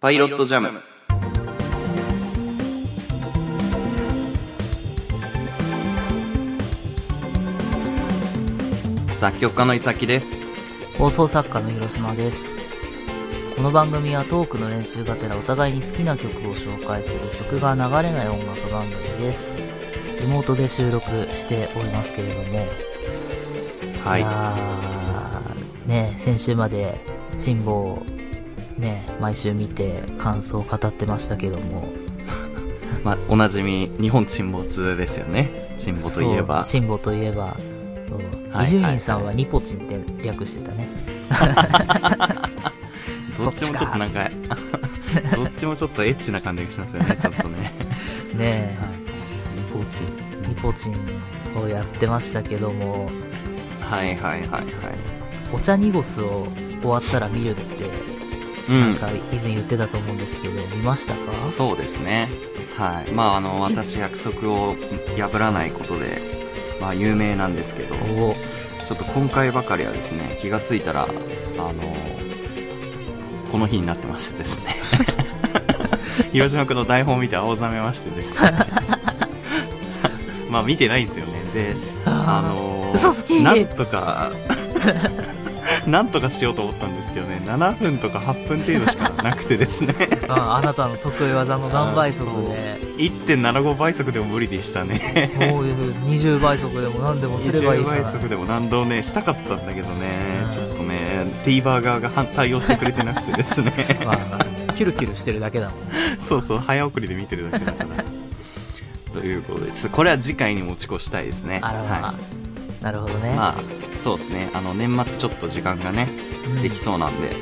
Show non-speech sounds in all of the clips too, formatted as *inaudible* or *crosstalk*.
パイロットジャム。作曲家の伊崎です。放送作家の広島です。この番組はトークの練習がてらお互いに好きな曲を紹介する曲が流れない音楽番組です。リモートで収録しておりますけれども、はいいやーね、先週まで辛抱をね、毎週見て感想を語ってましたけども、*laughs* まあ、おなじみ、日本沈没ですよね。沈没といえば。辛抱といえば、伊集院さんはニポチンって略してたね。*laughs* どっちもちょっとなんか、*laughs* どっちもちょっとエッチな感じがしますよね、ちょっとね。ねコーチ。え、ニポチンをやってましたけども、はいはいはいはい。お茶濁すを終わったら見るって、うん。なんか以前言ってたと思うんですけど、見ましたか？そうですね。はい。まあ、あの、私約束を破らないことで、まあ、有名なんですけど、おちょっと今回ばかりはですね、気がついたら、あの、この日になってましてですね。*laughs* 広島君の台本を見て青ざめましてですね。*laughs* まあ見てないんですよね。で、あのなんとか、なんとかしようと思ったんですけどね、7分とか8分程度しかなくてですね。*laughs* ああなたの得意技の何倍速で、1.75倍速でも無理でしたね。こういう20倍速でも何でもすればいい20じゃない倍速でも何度ね、したかったんだけどねう、んちょっとね、TVer 側が反対応してくれてなくてですね。*laughs* まあ、キュルキュルしてるだけだもん。*laughs* そうそう、早送りで見てるだけだから。ということで、ちょっとこれは次回に持ち越したいですね。はなるほどね。い。まあ、そうですね。あの、年末ちょっと時間がね、うんできそうなんで、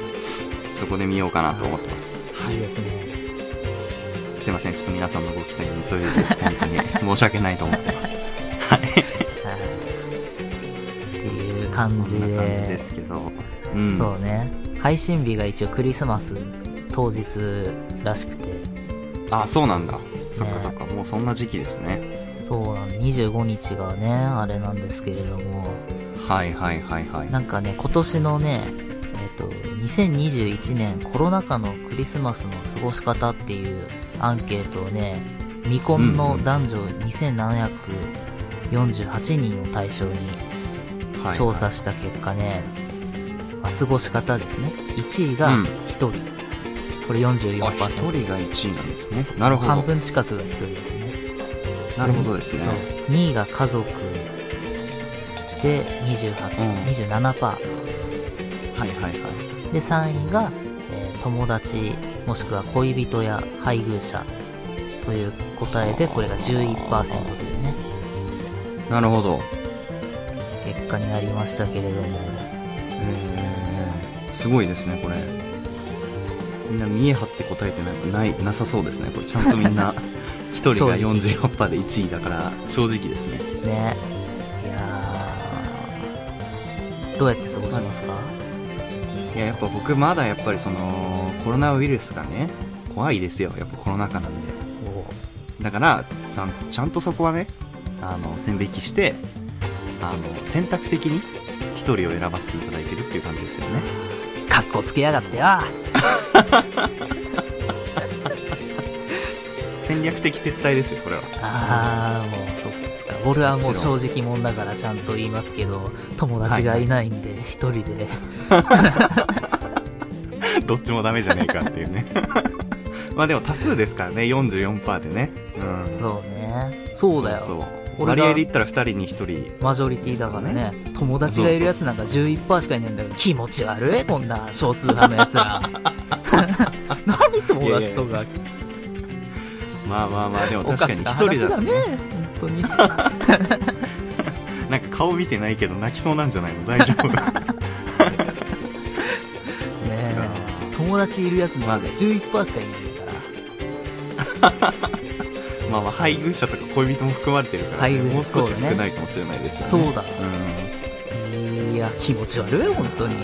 そこで見ようかなと思ってます。いいですね。すいません、ちょっと皆さんのご期待にそれで本当に申し訳ないと思ってます。はい。はい。っていう感じこんな感じでで、すけど。うん。そうね。配信日が一応クリスマス当日らしくて、あ、そうなんだ。そっかそっか、もうそんな時期ですね。そうなん25日がね、あれなんですけれども、はいはいはいはい。なんかね、今年のね、えっ、と、2021年コロナ禍のクリスマスの過ごし方っていうアンケートをね、未婚の男女2748人を対象に調査した結果ね、まあ過ごし方ですね。1位がうん1人。これ44%。あ、一人が1位なんですね。なるほど。半分近くが1人ですね。なるほどですね。そう。2位が家族で28、うん27%。はいはいはい。で、3位が、えー友達、もしくは恋人や配偶者という答えで、これが11%というね、なるほど。結果になりましたけれども、えー、すごいですね、これ。みんな見え張って答えてない、ない、なさそうですね。これちゃんとみんな、*laughs* 一人が正直44%で1位だから、正直ですね。ね。どうやって過ごしますか？いや、やっぱ僕まだやっぱりその、コロナウイルスがね、怖いですよ。やっぱコロナ禍なんで。おだから、ちゃんとそこはね、あの、線引きして、あの、選択的に一人を選ばせていただいてるっていう感じですよね。かっこつけやがってよ *laughs* 戦略的撤退ですよ、これは。あー、もう、そうですか。俺はもう正直者だからちゃんと言いますけど、友達がいないんで、一人で。*laughs* どっちもダメじゃねえかっていうね。*laughs* まあでも多数ですからね、44%でね。うん。そうね。そうだよ。そうそう割合で言ったら2人に1人。マジョリティだからね。友達がいるやつなんか11%しかいないんだけど、気持ち悪い？こんな少数派のやつら。*laughs* 何友達とか。まあまあまあ、でも確かにな1人だね。。本当に。*laughs* なんか顔見てないけど泣きそうなんじゃないの？大丈夫？*laughs* ねえ。友達いるやつなんか11%しかいないから。*laughs* まあまあ、配偶者とか恋人も含まれてるから、ね、配偶者もう少し少ないかもしれないですよね。そうだ。ういや、気持ち悪い本当に。ん。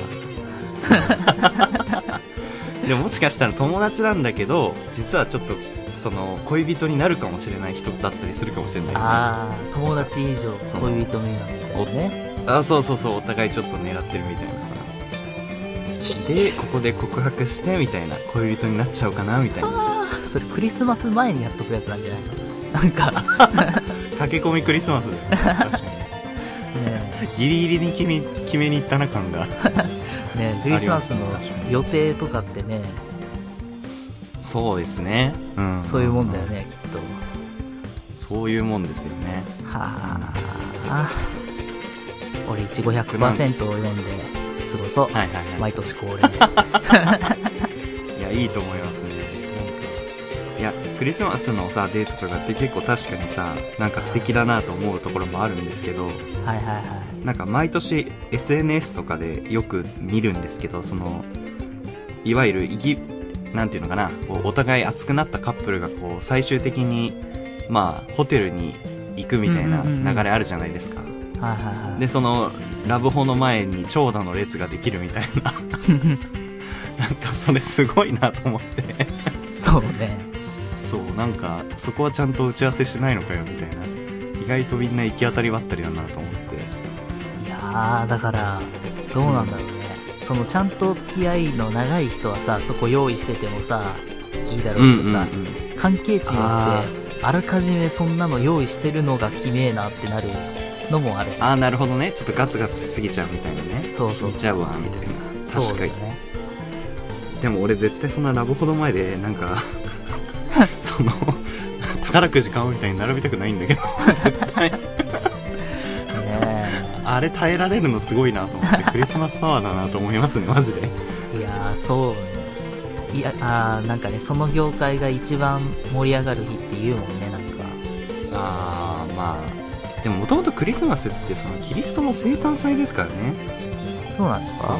でももしかしたら友達なんだけど、実はちょっと、その、恋人になるかもしれない人だったりするかもしれないよね。あー、友達以上恋人未満みたいなね。あ、そうそうそう、お互いちょっと狙ってるみたいなさ。でここで告白してみたいな恋人になっちゃおうかなみたいなあーそれクリスマス前にやっとくやつなんじゃないのな。んか、*laughs* 駆け込みクリスマスだよね。確かに。ねギリギリに決め決めに行ったな感が。*laughs* え、ねえクリスマスの予定とかってね、そうですねうんそういうもんだよね、きっと。そういうもんですよねはあ。俺、いちご100%を読んで、過ごそう。はいはいはい毎年恒例で。*laughs* いや、いいと思いますね。なんか、いや、クリスマスのさ、デートとかって結構確かにさ、なんか素敵だなと思うところもあるんですけど、はいはいはい。なんか毎年 SNS とかでよく見るんですけど、その、いわゆる、いぎ、なんていうのかな、こう、お互い熱くなったカップルがこう、最終的に、まあ、ホテルに行くみたいな流れあるじゃないですか。で、その、ラブホの前に長蛇の列ができるみたいな。*laughs* なんかそれすごいなと思って。そうね。そう、なんか、そこはちゃんと打ち合わせしてないのかよ、みたいな。意外とみんな行き当たりばったりだなと思って。いやー、だから、どうなんだろうね。その、ちゃんと付き合いの長い人はさ、そこ用意しててもさ、いいだろうけどさ、関係値によあって、あらかじめそんなの用意してるのがきめえなってなるのもあるじゃん。あー、なるほどね。ちょっとガツガツしすぎちゃうみたいなね。そうそうちゃうわ、みたいな。確かに。だね。でも俺絶対そんなラブホの前で、なんか、*laughs* その、宝くじ買おうみたいに並びたくないんだけど、*laughs* 絶対。ねあれ耐えられるのすごいなと思って、*laughs* クリスマスパワーだなと思いますね、マジで。え。いやー、そうね。いや、あー、なんかね、その業界が一番盛り上がる日って言うもんね、なんか。あー、まあ。でももともとクリスマスってそのキリストの生誕祭ですからね。そうなんですか？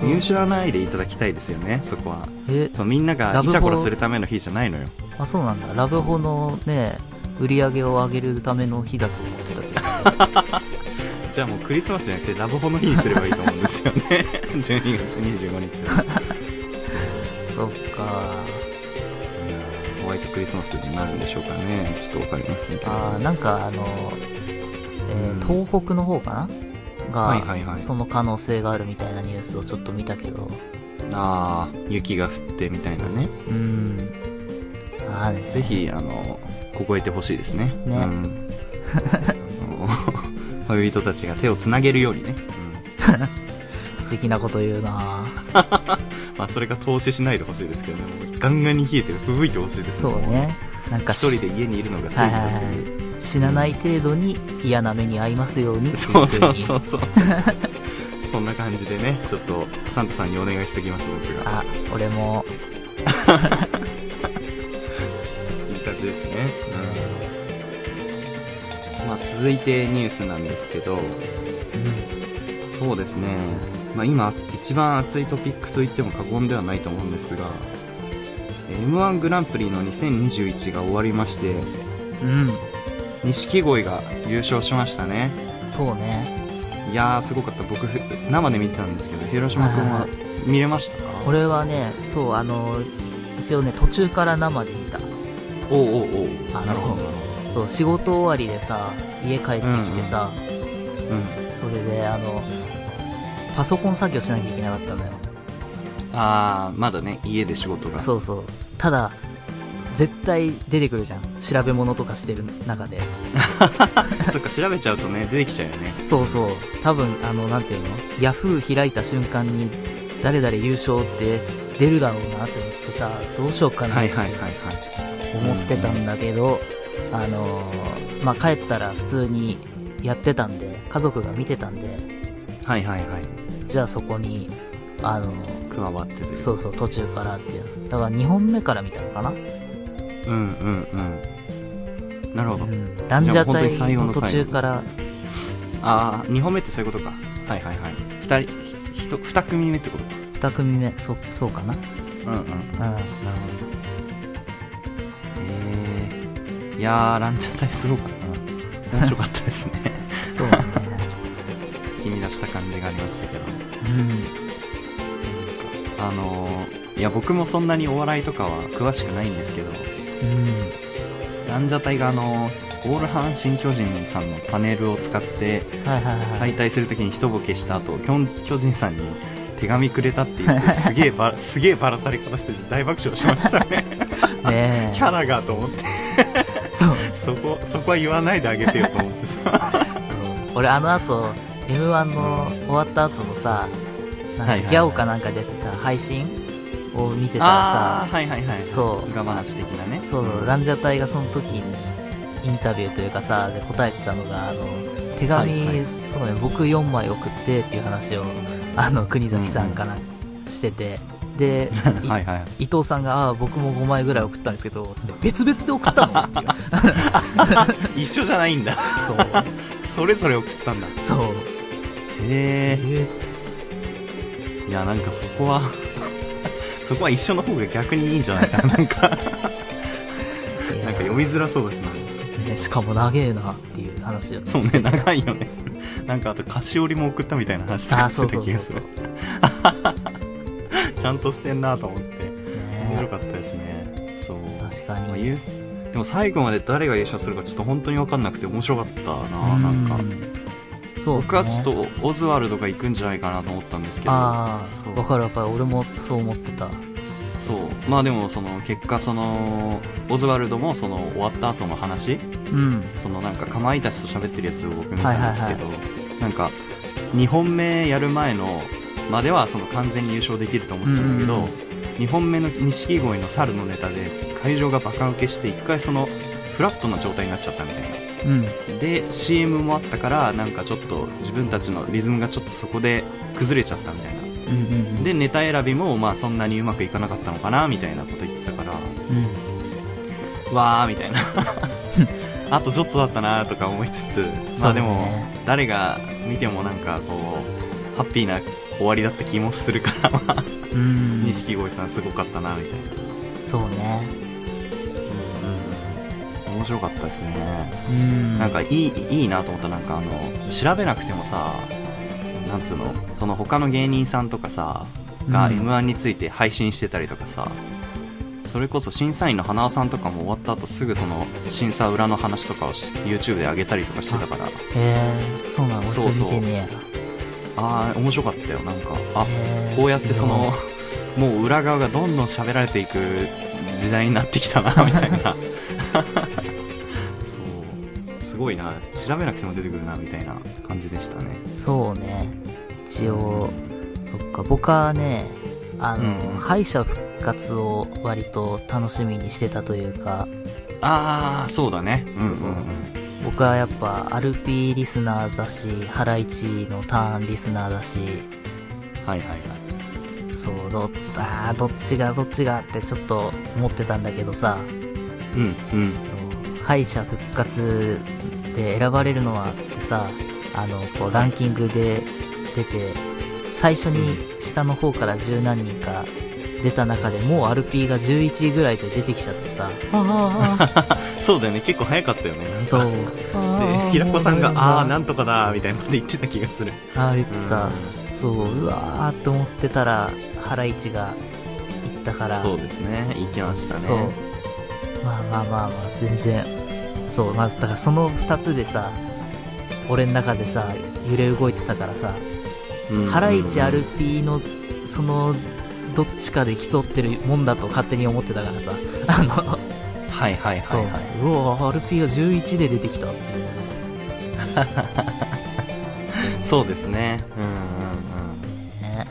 そう。見失わないでいただきたいですよね、そこは。え、そうみんながイチャコラするための日じゃないのよ。あ、そうなんだ。ラブホのね、売り上げを上げるための日だと思ってたけど。*laughs* じゃあもうクリスマスじゃなくてラブホの日にすればいいと思うんですよね。*laughs* 12月25日は。*laughs* そっか。ホワイトクリスマスになるんでしょうかね。ちょっとわかりませんけど。あーなんかあの、えーうん東北の方かな？が、はいはいはいその可能性があるみたいなニュースをちょっと見たけど、あー雪が降ってみたいなね。うーん。あーね。ぜひ、あの、凍えてほしいですね。ねうん。*laughs* 恋人たちが手をつなげるようにね。うん。*laughs* 素敵なこと言うな *laughs* まあ、それが投資しないでほしいですけどね。ガンガンに冷えてる。吹雪いてほしいですそうね。なんか一人で家にいるのがはいはいはい。死なない程度に嫌な目に遭いますようにそうそうそうそう。そんな感じでね、ちょっと、サンタさんにお願いしてきます、僕が。あ、俺も、*laughs* いい感じですね。まあ、続いてニュースなんですけど、うん。そうですね。まあ、今、一番熱いトピックと言っても過言ではないと思うんですが、M1 グランプリの2021が終わりまして、うん。錦鯉が優勝しましたね。そうね。いやー、すごかった。僕、ふ生で見てたんですけど、広島君は見れましたか？これはね、そう、あの、一応ね、途中から生で見た。おうおうおうなるほど、なるほそう、仕事終わりでさ、家帰ってきてさ、ど。うん。それで、あの、パソコン作業しなきゃいけなかったのよ。あー、まだね、家で仕事が。そうそう。ただ、絶対出てくるじゃん。調べ物とかしてる中で。*laughs* そっか、調べちゃうとね、出てきちゃうよね。そうそう。多分、あの、なんていうの？ヤフー開いた瞬間に、誰々優勝って出るだろうなって思ってさ、どうしようかなってはいはいはいはい。思ってたんだけど、あのーまあ、帰ったら普通にやってたんで、家族が見てたんで、はいはいはい。じゃあそこに、あのー加わってという。そうそう、途中からっていう。だから2本目から見たのかな？うんうんうん。なるほど。うん。ランジャタイの途中から、あー、2本目ってそういうことか。はいはいはい。二人、ひひと、二組目ってことか。2組目、そ、そうかなうんうん。うん。なるほど。えー、いやー、ランチャータイすごかったな。面白かったですね。そうだね。*laughs* 君出した感じがありましたけど。うん。あのー、いや、僕もそんなにお笑いとかは詳しくないんですけど、うん。ランジャタイがあのー、オール阪神巨人さんのパネルを使って。解体するときに一ボケした後、巨巨人さんに手紙くれたって言って、*laughs* すげえば、すげえばらされ方して大爆笑しましたね。ね *laughs* キャラがと思って、そう。そこ、そこは言わないであげてよと思ってさ。*laughs* 俺あの後、M1 の終わった後のさ、なんかギャオかなんかでやってた配信を見てたらさ、はいはいはい。そう裏話的なね。そう、ランジャタイがその時にインタビューというかさ、で答えてたのが、あの、手紙、はいはいそうね、僕4枚送ってっていう話を、あの、国崎さんかな、してて、で、*laughs* いはいはい。伊藤さんが、ああ、僕も5枚ぐらい送ったんですけど、別々で送ったのっていう。*laughs* 一緒じゃないんだ。そう、それぞれ送ったんだ。そう。へええ。いや、なんかそこは、*laughs* そこは一緒の方が逆にいいんじゃないかな。なんか、ーなんか読みづらそうだしな。ね、しかも長えなっていう話をそうね、長いよね。なんかあと菓子折りも送ったみたいな話とかしてた気がする。。ちゃんとしてんなと思って。面白ねかったですね。そう。確かまあに。言うでも最後まで誰が優勝するかちょっと本当に分かんなくて面白かったな、なんか。そう、ね、僕はちょっとオズワルドが行くんじゃないかなと思ったんですけど。ああ、わかるわかる。俺もそう思ってた。そう。まあでもその結果その、オズワルドもその終わった後の話、うん。そのなんかかまいたちと喋ってるやつを僕見たんですけど、はなんか2本目やる前のまではその完全に優勝できると思ってたんだけど、うんうん2本目の錦鯉の猿のネタで会場がバカ受けして一回そのフラットな状態になっちゃったみたいな。うん。で CM もあったからなんかちょっと自分たちのリズムがちょっとそこで崩れちゃったみたいなうんうんうん。でネタ選びもまあそんなにうまくいかなかったのかなみたいなこと言ってたからうん。わーみたいな *laughs* あとちょっとだったなとか思いつつまあでも誰が見てもなんかこうハッピーな終わりだった気もするからまあうん。錦鯉さんすごかったなみたいなそうね。面白かったですねうん。なんかいいいいなと思ったなんかあの調べなくてもさなんつうのその他の芸人さんとかさがうん m 1について配信してたりとかさ、それこそ審査員の花輪さんとかも終わった後すぐその審査裏の話とかをし YouTube で上げたりとかしてたからへえ、そうなの？そうそう見てねえや。ああ面白かったよなんか。あこうやってそのもう裏側がどんどん喋られていく時代になってきたなみたいな。そう。すごいな調べなくても出てくるなみたいな感じでしたね。そうね。一応、そっか、僕はね、あの、うん。敗者復活を割と楽しみにしてたというか、ああそうだね。うんうんうん僕はやっぱアルピーリスナーだし、ハライチのターンリスナーだし、はいはいはい。そう、ど、あーどっちがどっちがってちょっと思ってたんだけどさ、うんうん。敗者復活で選ばれるのはつってさ、あの、こうランキングで出て、最初に下の方から十何人か出た中でもうアルピーが11位ぐらいで出てきちゃってさ、あ *laughs* そうだよね。結構早かったよね。あ、そう。で平子さんが「ああーなんとかだ」みたいなこと言ってた気がする。ああ、言ってた。うん。そう、うわーって思ってたら、ハライチが行ったから、そうですね。行きましたね。そう。まあまあまあまあ、全然、そう、まず、だからその二つでさ、俺の中でさ、揺れ動いてたからさ、うん。ハライチアルピーの、その、どっちかで競ってるもんだと勝手に思ってたからさ、あの、はいはいそう、はいはい。う。わアルピーが11で出てきたっていうね。*laughs* そうですね。うんうんうん。ね。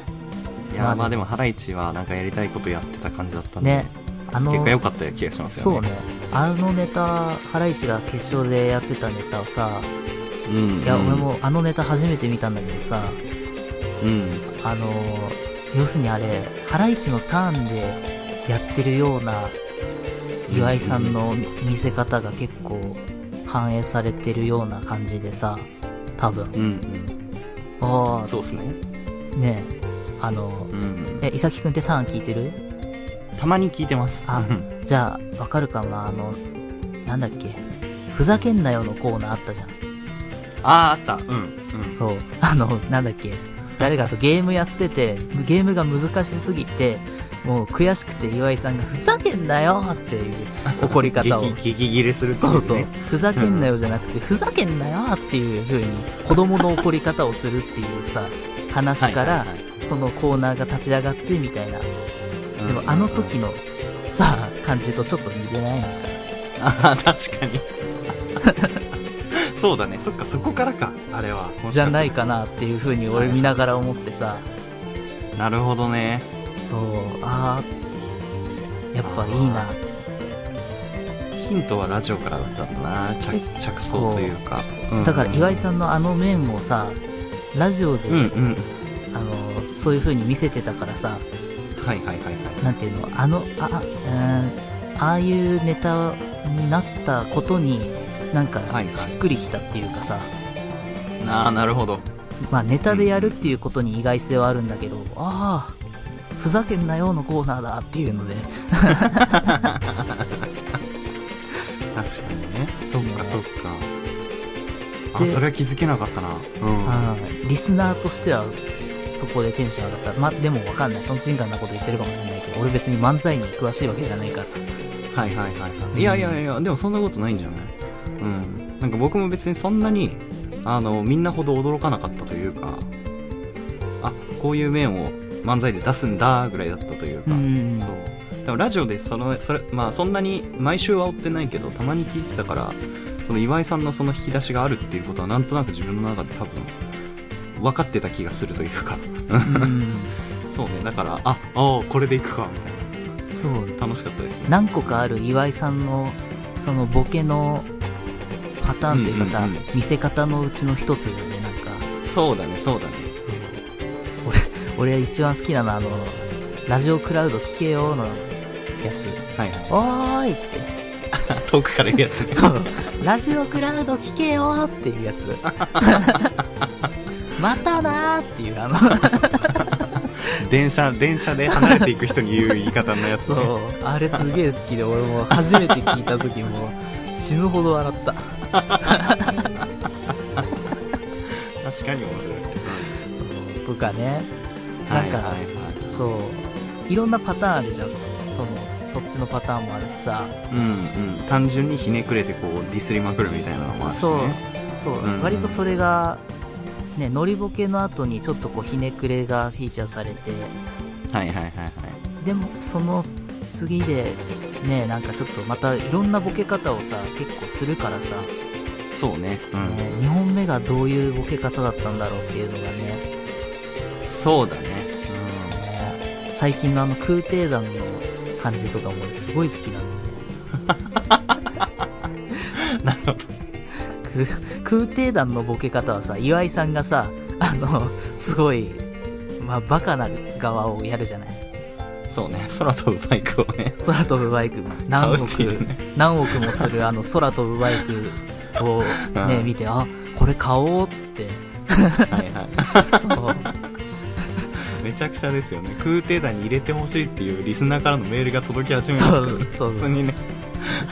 いやまあまあでもハライチはなんかやりたいことやってた感じだったんで、ね、あの、結果良かった気がしますよね。そうね。あのネタ、ハライチが決勝でやってたネタをさ、うんいや、うん俺もあのネタ初めて見たんだけどさ、うん。あのー、要するにあれ、ハライチのターンでやってるような、岩井さんの見せ方が結構反映されてるような感じでさ、多分。うんああ、うんそうですね。ねえ、あのう、んえ、いさきくんってターン聞いてる？たまに聞いてます。あうん。じゃあ、わかるかも。な、あの、なんだっけ、ふざけんなよのコーナーあったじゃん。あーあった。うんうん。そう。あの、なんだっけ。誰かとゲームやってて、ゲームが難しすぎて、もう悔しくて岩井さんがふざけんなよっていう怒り方を。激激切れするっていそうそうね。ふざけんなよじゃなくて、ふざけんなよっていう風に子供の怒り方をするっていうさ、話から、そのコーナーが立ち上がってみたいな。でもあの時の。のさ、感じとちょっと似てないのか。ああ、確かに。そうだね。そっか、そこからか、あれは。じゃないかなっていう風に俺見ながら思ってさ、なるほどね。そう、あー、やっぱいいなって。ヒントはラジオからだったんだな。着着想というか。うんだから岩井さんのあの面をさ、ラジオで、うんうん。あの、そういう風に見せてたからさ、はいはいはいはい。なんていうの、あの、あ、あ、うん、ああいうネタになったことに、なんかしっくりきたっていうかさ、ああ、なるほど。まあネタでやるっていうことに意外性はあるんだけど、ああ、ふざけんなよのコーナーだっていうので、確かにね。そっねかそっか。あ、でそれは気づけなかったな。うん。リスナーとしては、そそこでテンション上がった。まあ、でもわかんない。とんちんかんなこと言ってるかもしれないけど、俺別に漫才に詳しいわけじゃないから。はいはいはいはい。いやいやいや、でもそんなことないんじゃない？うん。なんか僕も別にそんなに、あの、みんなほど驚かなかったというか、あ、こういう面を漫才で出すんだ、ぐらいだったというか、うんそう。でもラジオでその、それ、まあそんなに毎週は追ってないけど、たまに聞いてたから、その岩井さんのその引き出しがあるっていうことはなんとなく自分の中で多分、分かってた気がするというか、うん。*laughs* そうね、だから、あ、ああ、これでいくか、みたいそう。な。楽しかったですね。何個かある岩井さんの、そのボケのパターンというかさ、うんうんうん見せ方のうちの一つだよね、なんか。そうだね、そうだね。俺、俺一番好きなのはあの、ラジオクラウド聞けよのやつ。はいはい。おーいって。*laughs* 遠くから言うやつね。*laughs* そう。ラジオクラウド聞けよっていうやつ。*laughs* またなーっていうあの、電車、電車で離れていく人に言う言い方のやつ、ね。そう。あれすげえ好きで、俺も初めて聞いた時も死ぬほど笑った。確かに面白い。とかね。なんか、はいはいはい。そう。いろんなパターンあるじゃん。その、そっちのパターンもあるしさ。うんうん。単純にひねくれてこう、ディスりまくるみたいなのもあるしそうね。。そう、うんうん割とそれが、ね、ノリボケの後にちょっとこうひねくれがフィーチャーされて、はいはいはいはい。でもその次で、ね、なんかちょっとまたいろんなボケ方をさ、結構するからさ、そうね。うん。ね、2本目がどういうボケ方だったんだろうっていうのがね、そうだね。ね最近のあの空挺団の感じとかも俺すごい好きなのうん。*laughs* なるほど。空挺団のボケ方はさ、岩井さんがさ、あの、すごい、まあ、バカな側をやるじゃないそうね。空飛ぶバイクをね。空飛ぶバイク何億、ね何億もするあの空飛ぶバイクをね、うん見て、あ、これ買おうっつって、はいはい。そうめちゃくちゃですよね。空挺団に入れてほしいっていうリスナーからのメールが届き始めましたよね。そうそう普通にね。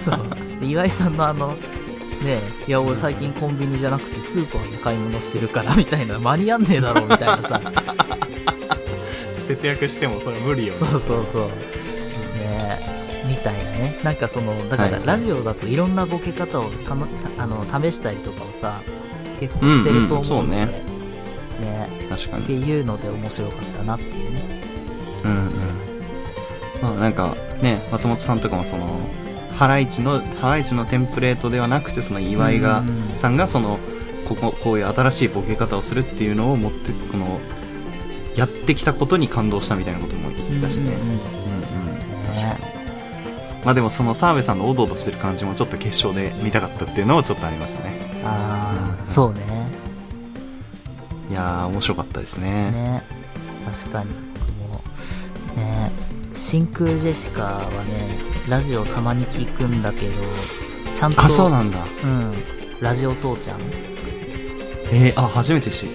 そう。で岩井さんのあの、ねいや、俺最近コンビニじゃなくてスーパーで買い物してるから、みたいな、間に合んねえだろ、みたいなさ。節約してもそれ無理よね。そうそうそう。ねみたいなね。なんかその、だからはいラジオだといろんなボケ方をたのたあの試したりとかをさ、結構してると思うので、うんうんそうね確かにって。いうので面白かったなっていうね。うんうん。まあなんかね、松本さんとかもその、ハライチの、ハライチのテンプレートではなくて、その岩井が、うんさんがその、ここ、こういう新しいボケ方をするっていうのを持って、この、やってきたことに感動したみたいなことも言ってたしね。まあでもその澤部さんのおどおどしてる感じもちょっと決勝で見たかったっていうのはちょっとありますね。ああ、そうね。いやー、面白かったですね。ね確かに。もう、ね真空ジェシカはね、ラジオたまに聞くんだけど、ちゃんと、あ、そうなんだ。うん、ラジオ父ちゃん、えー、あ、初めてし、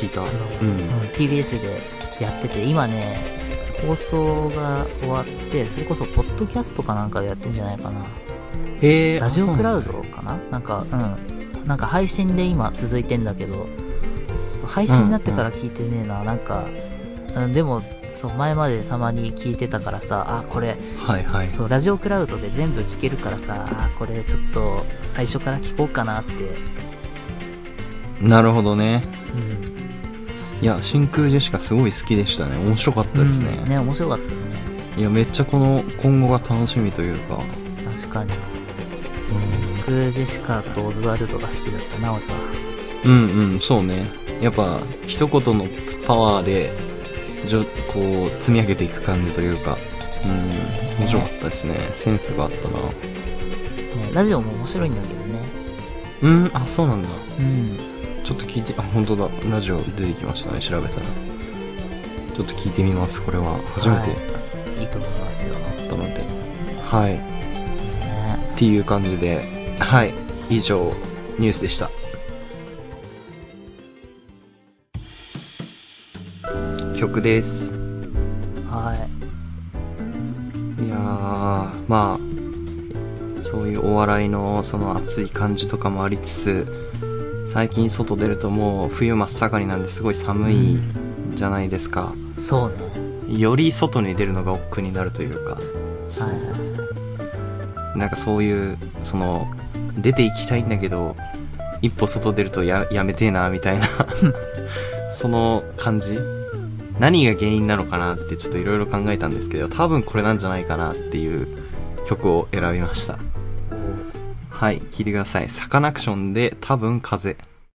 聞いた。うん。うん TBS でやってて、今ね、放送が終わって、それこそポッドキャストかなんかでやってんじゃないかな。えー、ラジオクラウドドかな？なんか、うん。なんか配信で今続いてんだけど、配信になってから聞いてねえな、なんか、うん、でも、そう、前までたまに聞いてたからさ、あ、これ、はいはい。そう、ラジオクラウドで全部聞けるからさ、あ、これちょっと最初から聞こうかなって、なるほどね。うん。いいや、真空ジェシカすごい好きでしたね。面白かったですね。うんね、面白かったよね。いや、めっちゃこの今後が楽しみというか、確かに。真空ジェシカとオズワルドが好きだったな、俺は。うんうん、そうね。やっぱ、一言のパワーで、じょ、こう、積み上げていく感じというか、うん、面白かったですね。センスがあったな。ね、ラジオも面白いんだけどね。うん、あ、そうなんだ。うん。ちょっと聞いて、あ、本当だ。ラジオ出てきましたね。調べたら。ちょっと聞いてみます。これは初めていいと思いますよ。だったので。はい。ねっていう感じで、はい。以上、ニュースでした。曲です。はいやー、まあ、そういうお笑いのその熱い感じとかもありつつ、最近外出るともう冬真っ盛りなんですごい寒いじゃないですか。い。そうね。より外に出るのが億劫になるというか、はいはい。なんかそういう、その、出ていきたいんだけど、一歩外出るとや、やめてえな、みたいな、*laughs* その感じ何が原因なのかなってちょっといろいろ考えたんですけど、多分これなんじゃないかなっていう曲を選びました。はい、聞いてください。サカナクションで多分風。